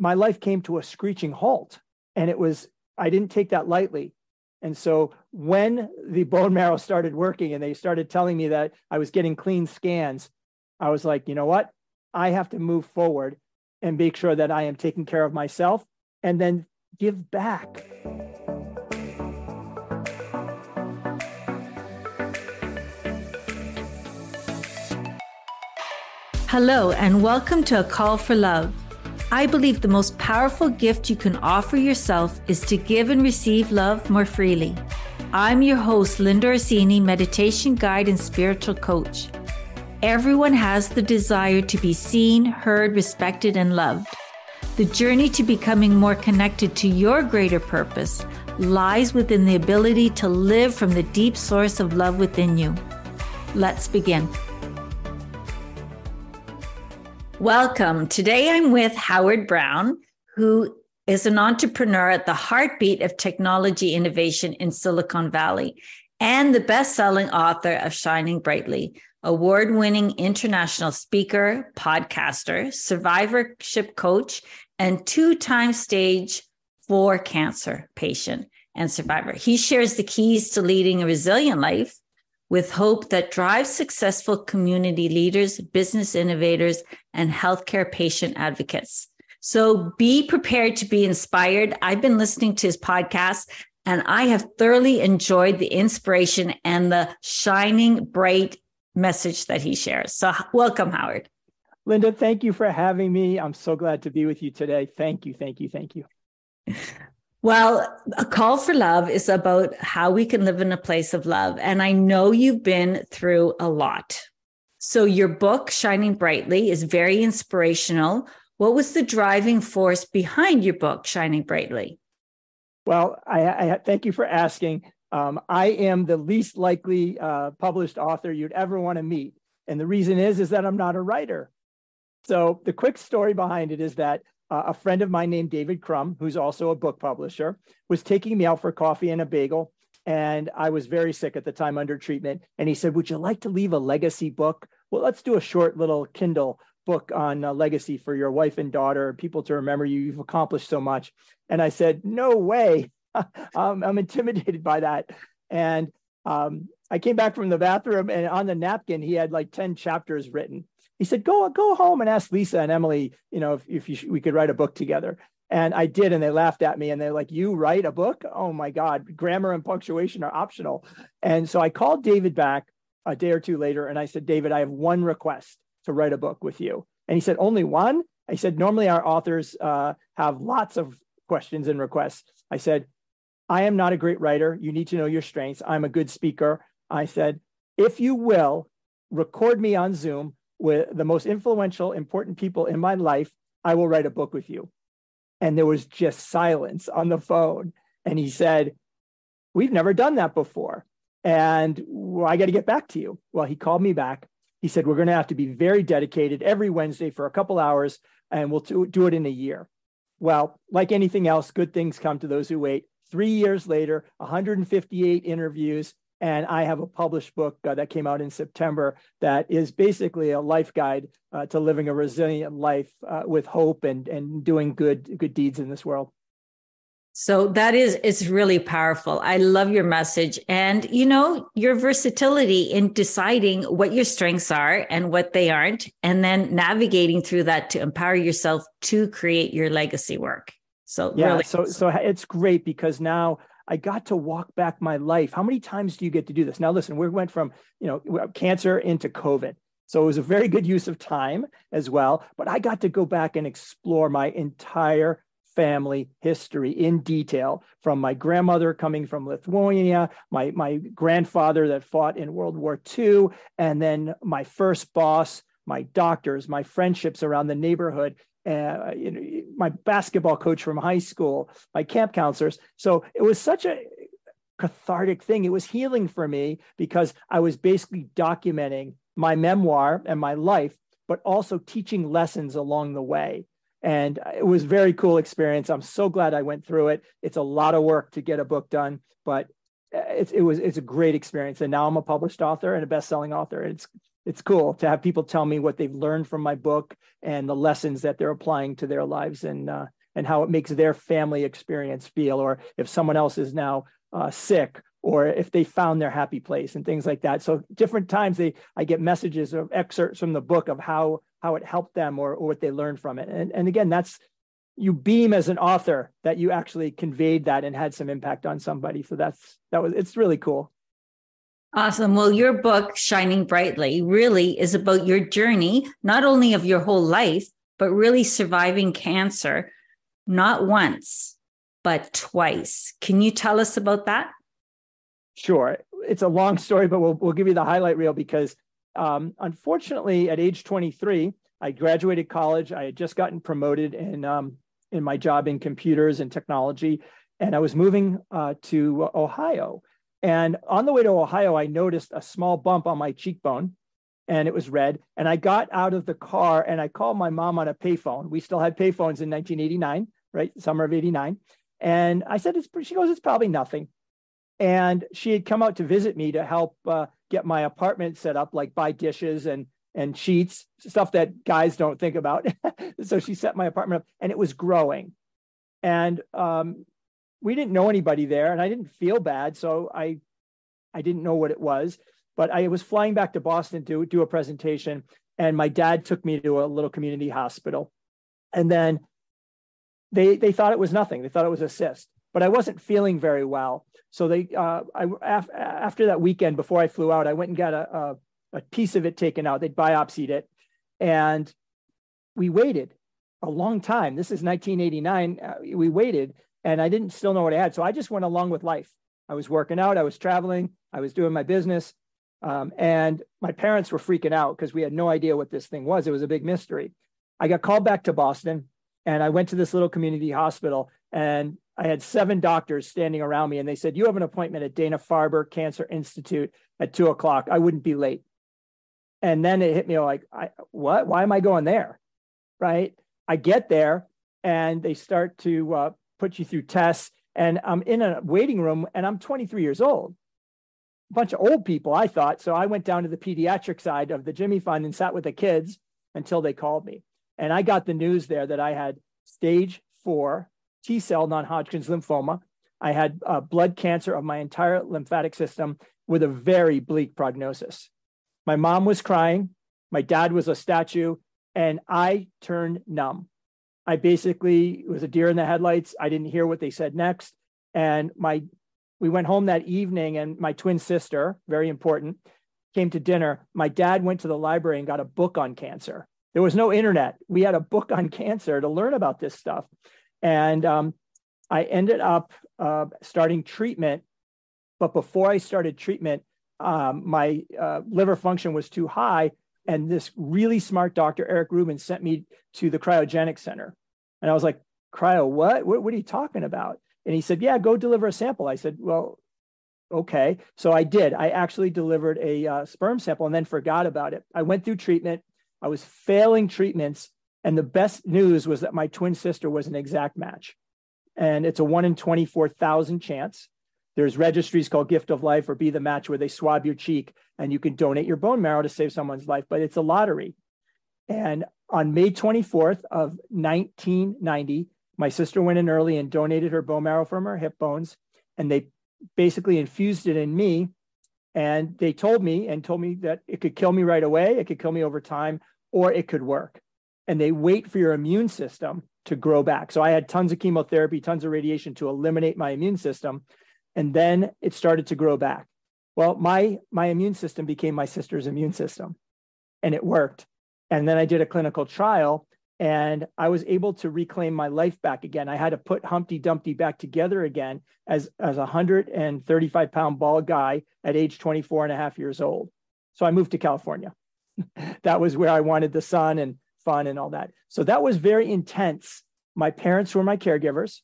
my life came to a screeching halt. And it was, I didn't take that lightly. And so when the bone marrow started working and they started telling me that I was getting clean scans, I was like, you know what? I have to move forward and make sure that I am taking care of myself and then give back. Hello, and welcome to A Call for Love. I believe the most powerful gift you can offer yourself is to give and receive love more freely. I'm your host, Linda Orsini, meditation guide and spiritual coach. Everyone has the desire to be seen, heard, respected, and loved. The journey to becoming more connected to your greater purpose lies within the ability to live from the deep source of love within you. Let's begin. Welcome. Today I'm with Howard Brown, who is an entrepreneur at the heartbeat of technology innovation in Silicon Valley and the best selling author of Shining Brightly, award winning international speaker, podcaster, survivorship coach, and two time stage four cancer patient and survivor. He shares the keys to leading a resilient life with hope that drives successful community leaders, business innovators, and healthcare patient advocates. So be prepared to be inspired. I've been listening to his podcast and I have thoroughly enjoyed the inspiration and the shining bright message that he shares. So welcome, Howard. Linda, thank you for having me. I'm so glad to be with you today. Thank you, thank you, thank you. Well, a call for love is about how we can live in a place of love. And I know you've been through a lot. So your book, Shining Brightly, is very inspirational. What was the driving force behind your book, Shining Brightly? Well, I, I thank you for asking. Um, I am the least likely uh, published author you'd ever want to meet. And the reason is, is that I'm not a writer. So the quick story behind it is that uh, a friend of mine named David Crumm, who's also a book publisher, was taking me out for coffee and a bagel. And I was very sick at the time under treatment. And he said, Would you like to leave a legacy book? Well, let's do a short little Kindle book on uh, legacy for your wife and daughter, people to remember you. You've accomplished so much. And I said, No way. I'm, I'm intimidated by that. And um, I came back from the bathroom, and on the napkin, he had like 10 chapters written he said, "Go go home and ask Lisa and Emily, you know, if, if you we could write a book together." And I did, and they laughed at me, and they're like, "You write a book? Oh my God! Grammar and punctuation are optional." And so I called David back a day or two later, and I said, "David, I have one request to write a book with you." And he said, "Only one?" I said, "Normally our authors uh, have lots of questions and requests." I said, "I am not a great writer. You need to know your strengths. I'm a good speaker." I said, "If you will, record me on Zoom." With the most influential, important people in my life, I will write a book with you. And there was just silence on the phone. And he said, We've never done that before. And I got to get back to you. Well, he called me back. He said, We're going to have to be very dedicated every Wednesday for a couple hours, and we'll do it in a year. Well, like anything else, good things come to those who wait. Three years later, 158 interviews, and I have a published book uh, that came out in September that is basically a life guide uh, to living a resilient life uh, with hope and, and doing good, good deeds in this world. So that is, it's really powerful. I love your message and, you know, your versatility in deciding what your strengths are and what they aren't, and then navigating through that to empower yourself to create your legacy work. So yeah, really so, so it's great because now I got to walk back my life. How many times do you get to do this? Now, listen, we went from, you know, uh, cancer into COVID. So it was a very good use of time as well. But I got to go back and explore my entire family history in detail from my grandmother coming from Lithuania, my, my grandfather that fought in World War II, and then my first boss, my doctors, my friendships around the neighborhood, uh, you know, my basketball coach from high school, my camp counselors. So it was such a cathartic thing. It was healing for me because I was basically documenting my memoir and my life, but also teaching lessons along the way. And it was very cool experience. I'm so glad I went through it. It's a lot of work to get a book done, but it, it was it's a great experience. And now I'm a published author and a best-selling author. It's it's cool to have people tell me what they've learned from my book and the lessons that they're applying to their lives and uh, and how it makes their family experience feel or if someone else is now uh, sick or if they found their happy place and things like that. So different times they i get messages or excerpts from the book of how how it helped them or, or what they learned from it. And, and again that's you beam as an author that you actually conveyed that and had some impact on somebody. So that's that was it's really cool Awesome. Well, your book, Shining Brightly, really is about your journey, not only of your whole life, but really surviving cancer, not once, but twice. Can you tell us about that? Sure. It's a long story, but we'll, we'll give you the highlight reel because um, unfortunately, at age 23, I graduated college. I had just gotten promoted in, um, in my job in computers and technology, and I was moving uh, to Ohio and on the way to Ohio, I noticed a small bump on my cheekbone and it was red. And I got out of the car and I called my mom on a payphone. We still had payphones in 1989, right? Summer of 89. And I said, it's, she goes, it's probably nothing. And she had come out to visit me to help uh, get my apartment set up, like buy dishes and and sheets, stuff that guys don't think about. so she set my apartment up and it was growing. And um, we didn't know anybody there and I didn't feel bad. So I, I didn't know what it was, but I was flying back to Boston to do a presentation and my dad took me to a little community hospital. And then they, they thought it was nothing. They thought it was a cyst, but I wasn't feeling very well. So they, uh, I, af- after that weekend, before I flew out, I went and got a, a, a piece of it taken out. They'd biopsied it and we waited a long time. This is 1989. Uh, we waited and I didn't still know what I had. So I just went along with life. I was working out, I was traveling, I was doing my business. Um, and my parents were freaking out because we had no idea what this thing was. It was a big mystery. I got called back to Boston and I went to this little community hospital and I had seven doctors standing around me and they said, You have an appointment at Dana Farber Cancer Institute at two o'clock. I wouldn't be late. And then it hit me like, I, What? Why am I going there? Right. I get there and they start to uh, put you through tests. And I'm in a waiting room and I'm 23 years old. A bunch of old people, I thought. So I went down to the pediatric side of the Jimmy Fund and sat with the kids until they called me. And I got the news there that I had stage four T cell non Hodgkin's lymphoma. I had uh, blood cancer of my entire lymphatic system with a very bleak prognosis. My mom was crying. My dad was a statue, and I turned numb. I basically was a deer in the headlights. I didn't hear what they said next. And my we went home that evening and my twin sister, very important, came to dinner. My dad went to the library and got a book on cancer. There was no internet. We had a book on cancer to learn about this stuff. And um, I ended up uh, starting treatment. But before I started treatment, um, my uh, liver function was too high. And this really smart doctor, Eric Rubin, sent me to the cryogenic center. And I was like, cryo, what? what? What are you talking about? And he said, yeah, go deliver a sample. I said, well, okay. So I did. I actually delivered a uh, sperm sample and then forgot about it. I went through treatment. I was failing treatments. And the best news was that my twin sister was an exact match. And it's a one in 24,000 chance. There's registries called Gift of Life or Be the Match where they swab your cheek and you can donate your bone marrow to save someone's life, but it's a lottery. And on May 24th of 1990, my sister went in early and donated her bone marrow from her hip bones, and they basically infused it in me. And they told me and told me that it could kill me right away, it could kill me over time, or it could work. And they wait for your immune system to grow back. So I had tons of chemotherapy, tons of radiation to eliminate my immune system. And then it started to grow back. Well, my my immune system became my sister's immune system, and it worked. And then I did a clinical trial and I was able to reclaim my life back again. I had to put Humpty Dumpty back together again as, as a 135 pound bald guy at age 24 and a half years old. So I moved to California. that was where I wanted the sun and fun and all that. So that was very intense. My parents were my caregivers.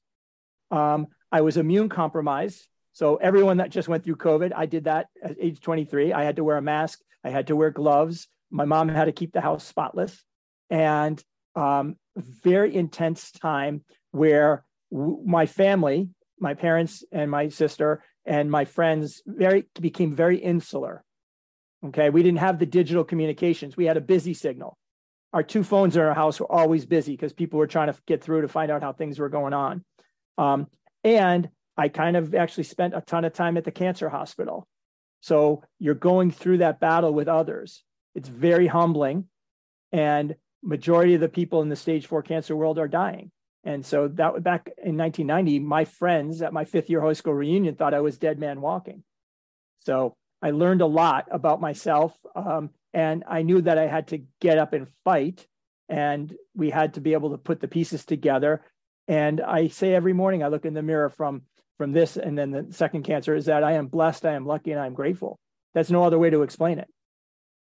Um, I was immune compromised. So everyone that just went through COVID, I did that at age 23. I had to wear a mask. I had to wear gloves. My mom had to keep the house spotless, and um, very intense time where w- my family, my parents and my sister and my friends, very became very insular. Okay. We didn't have the digital communications. We had a busy signal. Our two phones in our house were always busy because people were trying to get through to find out how things were going on. Um, and I kind of actually spent a ton of time at the cancer hospital. So you're going through that battle with others. It's very humbling. And majority of the people in the stage four cancer world are dying. And so that back in 1990, my friends at my fifth year high school reunion thought I was dead man walking. So I learned a lot about myself. Um, and I knew that I had to get up and fight. And we had to be able to put the pieces together. And I say every morning, I look in the mirror from from this and then the second cancer is that I am blessed, I am lucky, and I'm grateful. That's no other way to explain it.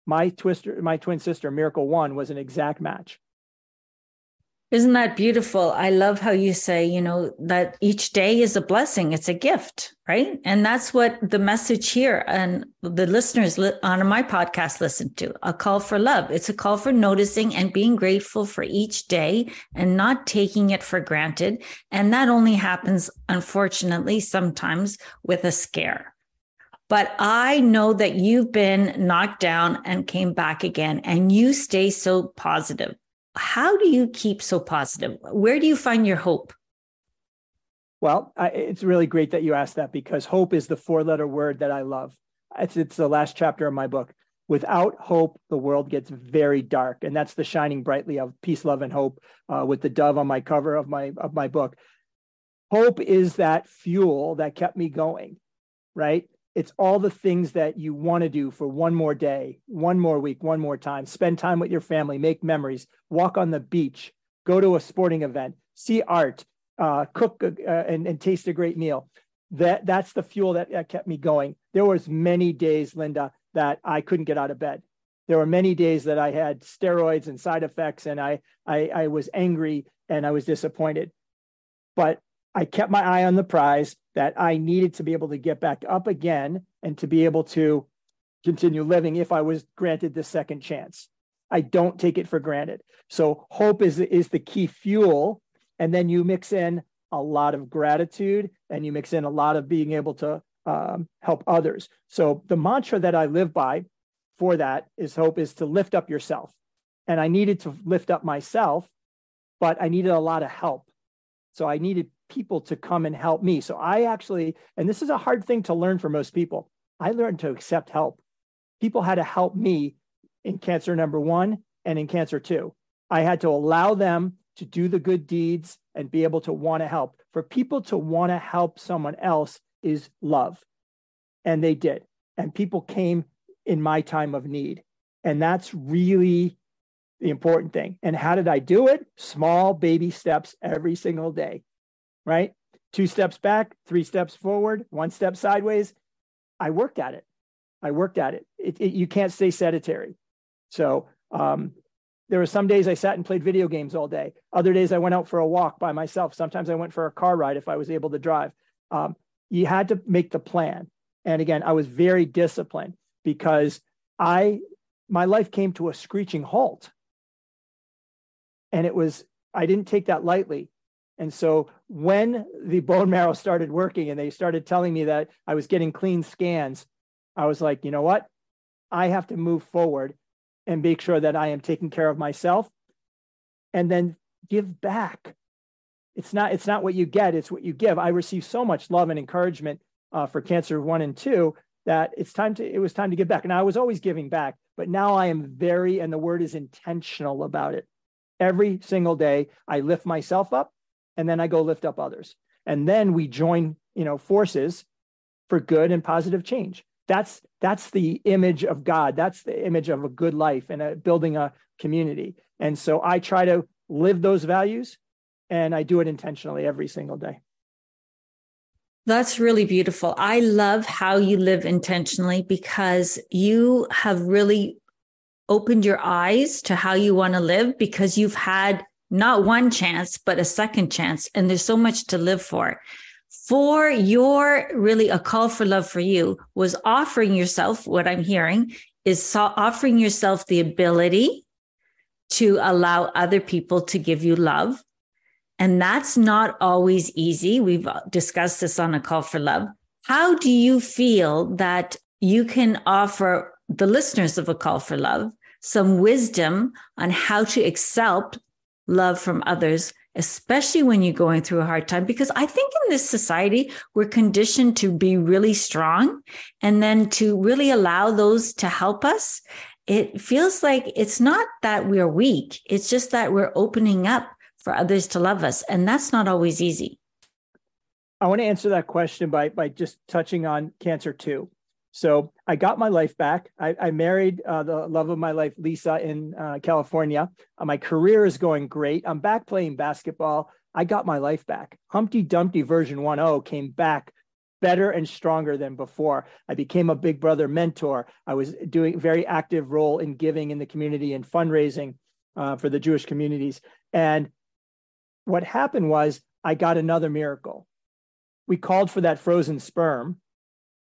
My twister, my twin sister, Miracle One, was an exact match. Isn't that beautiful? I love how you say, you know, that each day is a blessing. It's a gift, right? And that's what the message here and the listeners on my podcast listen to a call for love. It's a call for noticing and being grateful for each day and not taking it for granted. And that only happens, unfortunately, sometimes with a scare. But I know that you've been knocked down and came back again, and you stay so positive how do you keep so positive? Where do you find your hope? Well, I, it's really great that you asked that because hope is the four letter word that I love. It's, it's the last chapter of my book. Without hope, the world gets very dark, and that's the shining brightly of peace, love, and hope uh, with the dove on my cover of my of my book. Hope is that fuel that kept me going, right? It's all the things that you want to do for one more day, one more week, one more time. Spend time with your family, make memories, walk on the beach, go to a sporting event, see art, uh, cook uh, and, and taste a great meal. That that's the fuel that, that kept me going. There was many days, Linda, that I couldn't get out of bed. There were many days that I had steroids and side effects, and I I, I was angry and I was disappointed. But I kept my eye on the prize that I needed to be able to get back up again and to be able to continue living if I was granted the second chance. I don't take it for granted. So hope is is the key fuel, and then you mix in a lot of gratitude and you mix in a lot of being able to um, help others. So the mantra that I live by for that is hope is to lift up yourself, and I needed to lift up myself, but I needed a lot of help. So I needed people to come and help me. So I actually, and this is a hard thing to learn for most people, I learned to accept help. People had to help me in cancer number one and in cancer two. I had to allow them to do the good deeds and be able to want to help. For people to want to help someone else is love. And they did. And people came in my time of need. And that's really the important thing. And how did I do it? Small baby steps every single day right? Two steps back, three steps forward, one step sideways. I worked at it. I worked at it. it, it you can't stay sedentary. So um, there were some days I sat and played video games all day. Other days I went out for a walk by myself. Sometimes I went for a car ride if I was able to drive. Um, you had to make the plan. And again, I was very disciplined because I my life came to a screeching halt. And it was I didn't take that lightly. And so when the bone marrow started working and they started telling me that I was getting clean scans, I was like, you know what? I have to move forward and make sure that I am taking care of myself and then give back. It's not, it's not what you get, it's what you give. I received so much love and encouragement uh, for cancer one and two that it's time to, it was time to give back. And I was always giving back, but now I am very, and the word is intentional about it. Every single day, I lift myself up and then I go lift up others. And then we join, you know, forces for good and positive change. That's that's the image of God. That's the image of a good life and a, building a community. And so I try to live those values and I do it intentionally every single day. That's really beautiful. I love how you live intentionally because you have really opened your eyes to how you want to live because you've had not one chance, but a second chance. And there's so much to live for. For your really a call for love for you was offering yourself, what I'm hearing is offering yourself the ability to allow other people to give you love. And that's not always easy. We've uh, discussed this on a call for love. How do you feel that you can offer the listeners of A Call for Love some wisdom on how to accept love from others, especially when you're going through a hard time. Because I think in this society, we're conditioned to be really strong and then to really allow those to help us. It feels like it's not that we're weak, it's just that we're opening up for others to love us. And that's not always easy. I want to answer that question by, by just touching on cancer two. So I got my life back. I, I married uh, the love of my life, Lisa, in uh, California. Uh, my career is going great. I'm back playing basketball. I got my life back. Humpty Dumpty version 1.0 came back better and stronger than before. I became a big brother mentor. I was doing very active role in giving in the community and fundraising uh, for the Jewish communities. And what happened was I got another miracle. We called for that frozen sperm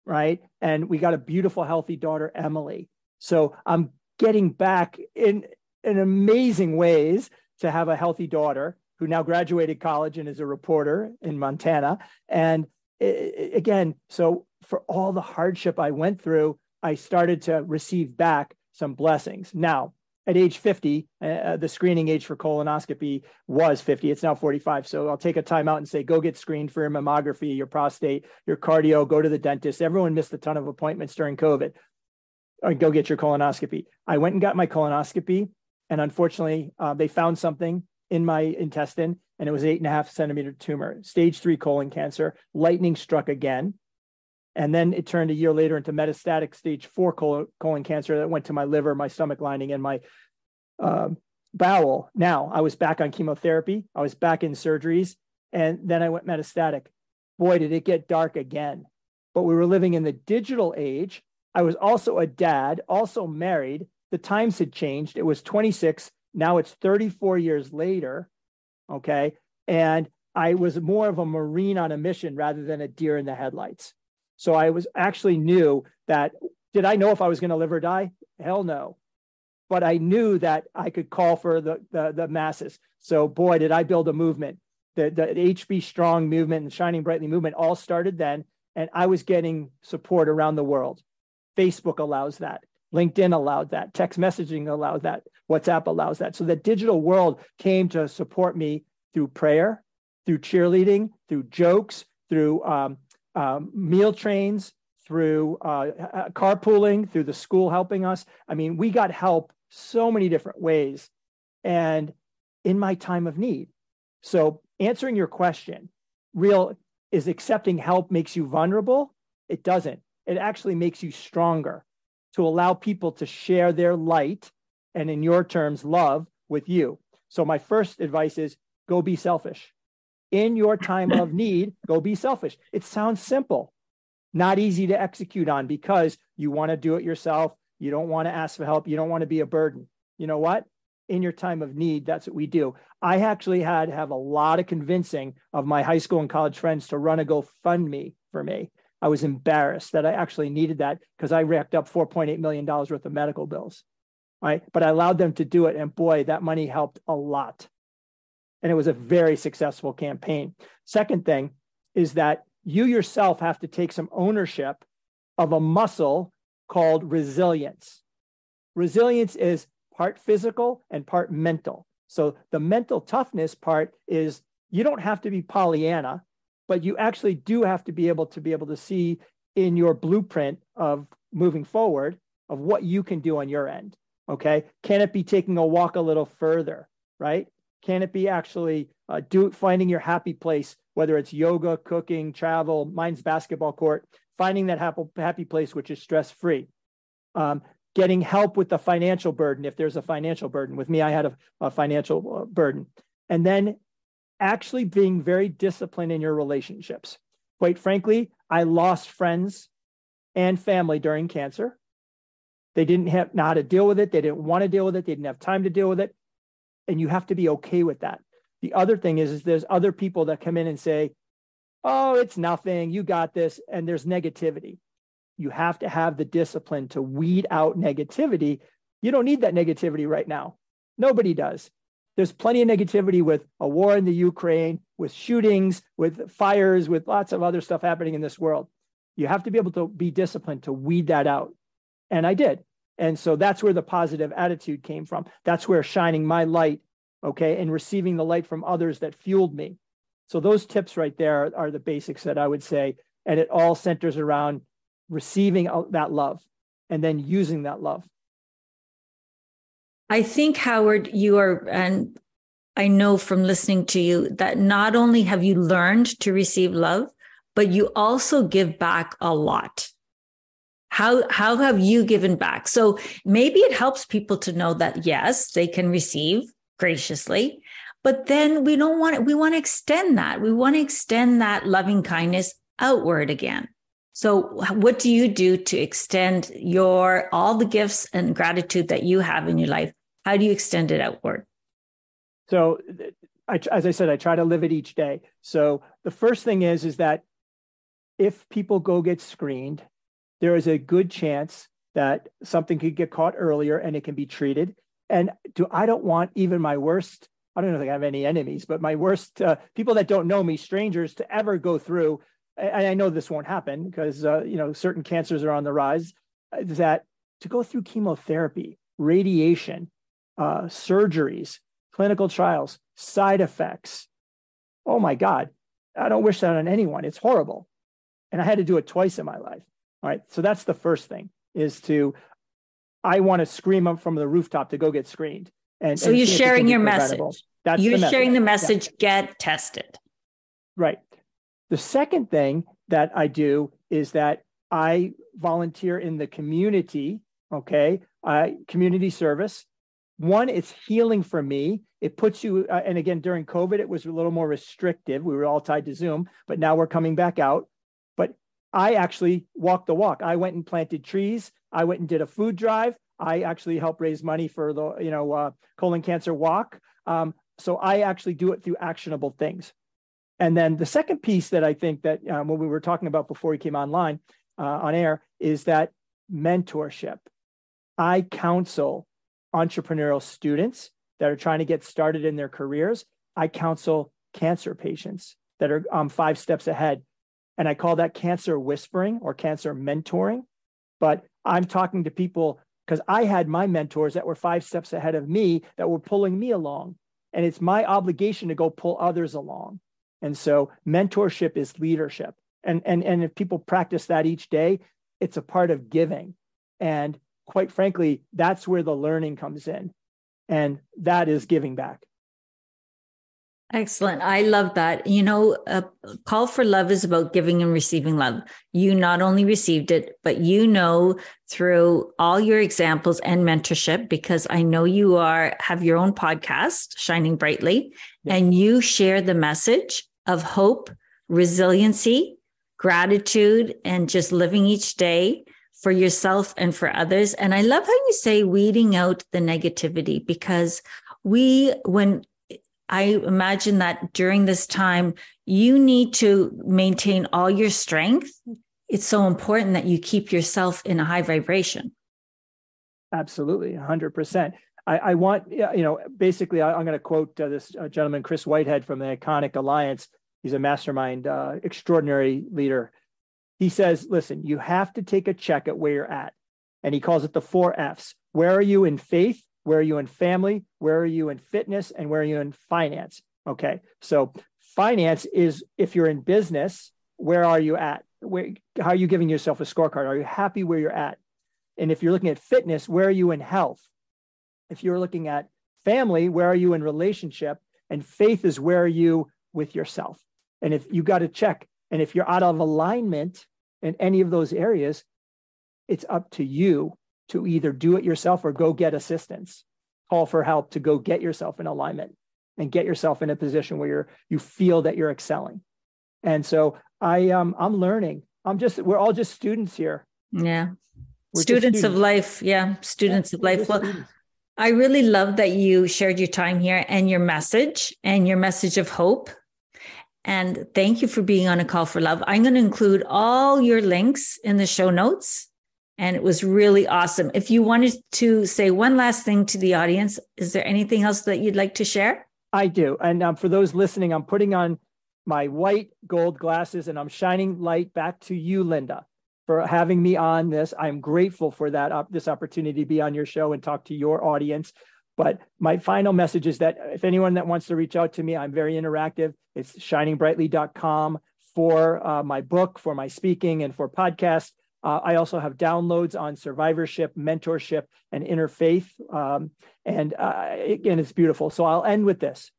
right? And we got a beautiful, healthy daughter, Emily. So I'm getting back in in amazing ways to have a healthy daughter who now graduated college and is a reporter in Montana. And it, again, so for all the hardship I went through, I started to receive back some blessings. Now, at age 50, uh, uh, the screening age for colonoscopy was 50. It's now 45. So I'll take a time out and say, go get screened for your mammography, your prostate, your cardio, go to the dentist. Everyone missed a ton of appointments during COVID. Or go get your colonoscopy. I went and got my colonoscopy. And unfortunately, uh, they found something in my intestine and it was eight and a half centimeter tumor, stage three colon cancer. Lightning struck again. And then it turned a year later into metastatic stage four colon, cancer that went to my liver, my stomach lining, and my um, bowel. Now I was back on chemotherapy. I was back in surgeries. And then I went metastatic. Boy, did it get dark again. But we were living in the digital age. I was also a dad, also married. The times had changed. It was 26. Now it's 34 years later. Okay. And I was more of a Marine on a mission rather than a deer in the headlights. So I was actually knew that. Did I know if I was going to live or die? Hell no. But I knew that I could call for the, the, the masses. So boy, did I build a movement. The, the HB Strong movement and Shining Brightly movement all started then. And I was getting support around the world. Facebook allows that. LinkedIn allowed that. Text messaging allowed that. WhatsApp allows that. So the digital world came to support me through prayer, through cheerleading, through jokes, through um, um, meal trains, through uh, carpooling, through the school helping us. I mean, we got help so many different ways and in my time of need. So, answering your question, real is accepting help makes you vulnerable? It doesn't. It actually makes you stronger to allow people to share their light and, in your terms, love with you. So, my first advice is go be selfish in your time of need, go be selfish. It sounds simple, not easy to execute on because you want to do it yourself. You don't want to ask for help. You don't want to be a burden. You know what? In your time of need, that's what we do. I actually had have a lot of convincing of my high school and college friends to run a GoFundMe for me. I was embarrassed that I actually needed that because I racked up $4.8 million worth of medical bills. Right. But I allowed them to do it. And boy, that money helped a lot. And it was a very successful campaign. Second thing is that you yourself have to take some ownership of a muscle called resilience. Resilience is part physical and part mental. So the mental toughness part is you don't have to be Pollyanna, but you actually do have to be able to be able to see in your blueprint of moving forward of what you can do on your end. Okay. Can it be taking a walk a little further? Right. Can it be actually uh, do finding your happy place, whether it's yoga, cooking, travel, mine's basketball court, finding that happy, happy place which is stress free. Um, getting help with the financial burden if there's a financial burden. With me, I had a, a financial uh, burden. And then actually being very disciplined in your relationships. Quite frankly, I lost friends and family during cancer. They didn't have know how to deal with it. They didn't want to deal with it. They didn't have time to deal with it and you have to be okay with that. The other thing is, is there's other people that come in and say, "Oh, it's nothing. You got this," and there's negativity. You have to have the discipline to weed out negativity. You don't need that negativity right now. Nobody does. There's plenty of negativity with a war in the Ukraine, with shootings, with fires, with lots of other stuff happening in this world. You have to be able to be disciplined to weed that out. And I did. And so that's where the positive attitude came from. That's where shining my light, okay, and receiving the light from others that fueled me. So those tips right there are, are the basics that I would say. And it all centers around receiving that love and then using that love. I think, Howard, you are, and I know from listening to you that not only have you learned to receive love, but you also give back a lot. How, how have you given back? So maybe it helps people to know that, yes, they can receive graciously, but then we don't want it. We want to extend that. We want to extend that loving kindness outward again. So what do you do to extend your all the gifts and gratitude that you have in your life? How do you extend it outward? So I, as I said, I try to live it each day. So the first thing is, is that if people go get screened, there is a good chance that something could get caught earlier and it can be treated. And do I don't want even my worst, I don't know if I have any enemies, but my worst uh, people that don't know me, strangers, to ever go through. And I know this won't happen because uh, you know certain cancers are on the rise. That to go through chemotherapy, radiation, uh, surgeries, clinical trials, side effects? Oh my God, I don't wish that on anyone. It's horrible, and I had to do it twice in my life. All right. So that's the first thing is to, I want to scream up from the rooftop to go get screened. And so and you're sharing your message. That's you're the sharing the message, yeah. get tested. Right. The second thing that I do is that I volunteer in the community. Okay. Uh, community service. One, it's healing for me. It puts you, uh, and again, during COVID, it was a little more restrictive. We were all tied to Zoom, but now we're coming back out. I actually walked the walk. I went and planted trees. I went and did a food drive. I actually helped raise money for the you know uh, colon cancer walk. Um, so I actually do it through actionable things. And then the second piece that I think that um, when we were talking about before we came online uh, on air is that mentorship. I counsel entrepreneurial students that are trying to get started in their careers. I counsel cancer patients that are um, five steps ahead and I call that cancer whispering or cancer mentoring. But I'm talking to people because I had my mentors that were five steps ahead of me that were pulling me along. And it's my obligation to go pull others along. And so mentorship is leadership. And, and, and if people practice that each day, it's a part of giving. And quite frankly, that's where the learning comes in. And that is giving back. Excellent. I love that. You know, a call for love is about giving and receiving love. You not only received it, but you know through all your examples and mentorship, because I know you are have your own podcast, Shining Brightly, yeah. and you share the message of hope, resiliency, gratitude, and just living each day for yourself and for others. And I love how you say weeding out the negativity because we, when I imagine that during this time, you need to maintain all your strength. It's so important that you keep yourself in a high vibration. Absolutely, 100%. I, I want, you know, basically, I, am going to quote uh, this uh, gentleman, Chris Whitehead from the Iconic Alliance. He's a mastermind, uh, extraordinary leader. He says, listen, you have to take a check at where you're at. And he calls it the four F's. Where are you in faith? Where are you in family? Where are you in fitness? And where are you in finance? Okay. So finance is if you're in business, where are you at? Where, how are you giving yourself a scorecard? Are you happy where you're at? And if you're looking at fitness, where are you in health? If you're looking at family, where are you in relationship? And faith is where are you with yourself? And if you got to check, and if you're out of alignment in any of those areas, it's up to you to either do it yourself or go get assistance, call for help to go get yourself in alignment and get yourself in a position where you're you feel that you're excelling. And so I um I'm learning. I'm just we're all just students here. Yeah. Students, students, of life. Yeah. Students yeah, of life. Well, students. I really love that you shared your time here and your message and your message of hope. And thank you for being on a call for love. I'm going to include all your links in the show notes and it was really awesome. If you wanted to say one last thing to the audience, is there anything else that you'd like to share? I do. And um, for those listening, I'm putting on my white gold glasses and I'm shining light back to you, Linda, for having me on this. I'm grateful for that uh, this opportunity to be on your show and talk to your audience. But my final message is that if anyone that wants to reach out to me, I'm very interactive. It's shiningbrightly.com for uh, my book, for my speaking, and for podcasts. Uh, I also have downloads on survivorship, mentorship, and interfaith. Um, and uh, again, it's beautiful. So I'll end with this.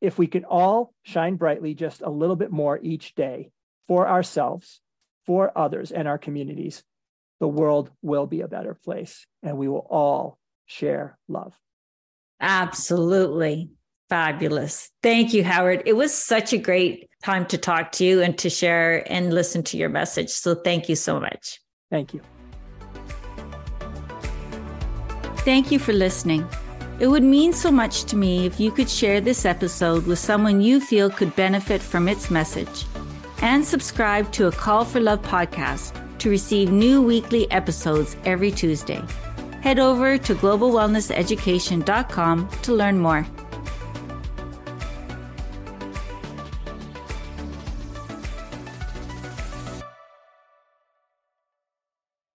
If we can all shine brightly just a little bit more each day for ourselves, for others, and our communities, the world will be a better place and we will all share love. Absolutely. Fabulous. Thank you, Howard. It was such a great time to talk to you and to share and listen to your message. So thank you so much. Thank you. Thank you for listening. It would mean so much to me if you could share this episode with someone you feel could benefit from its message. And subscribe to a Call for Love podcast to receive new weekly episodes every Tuesday. Head over to globalwellnesseducation.com to learn more.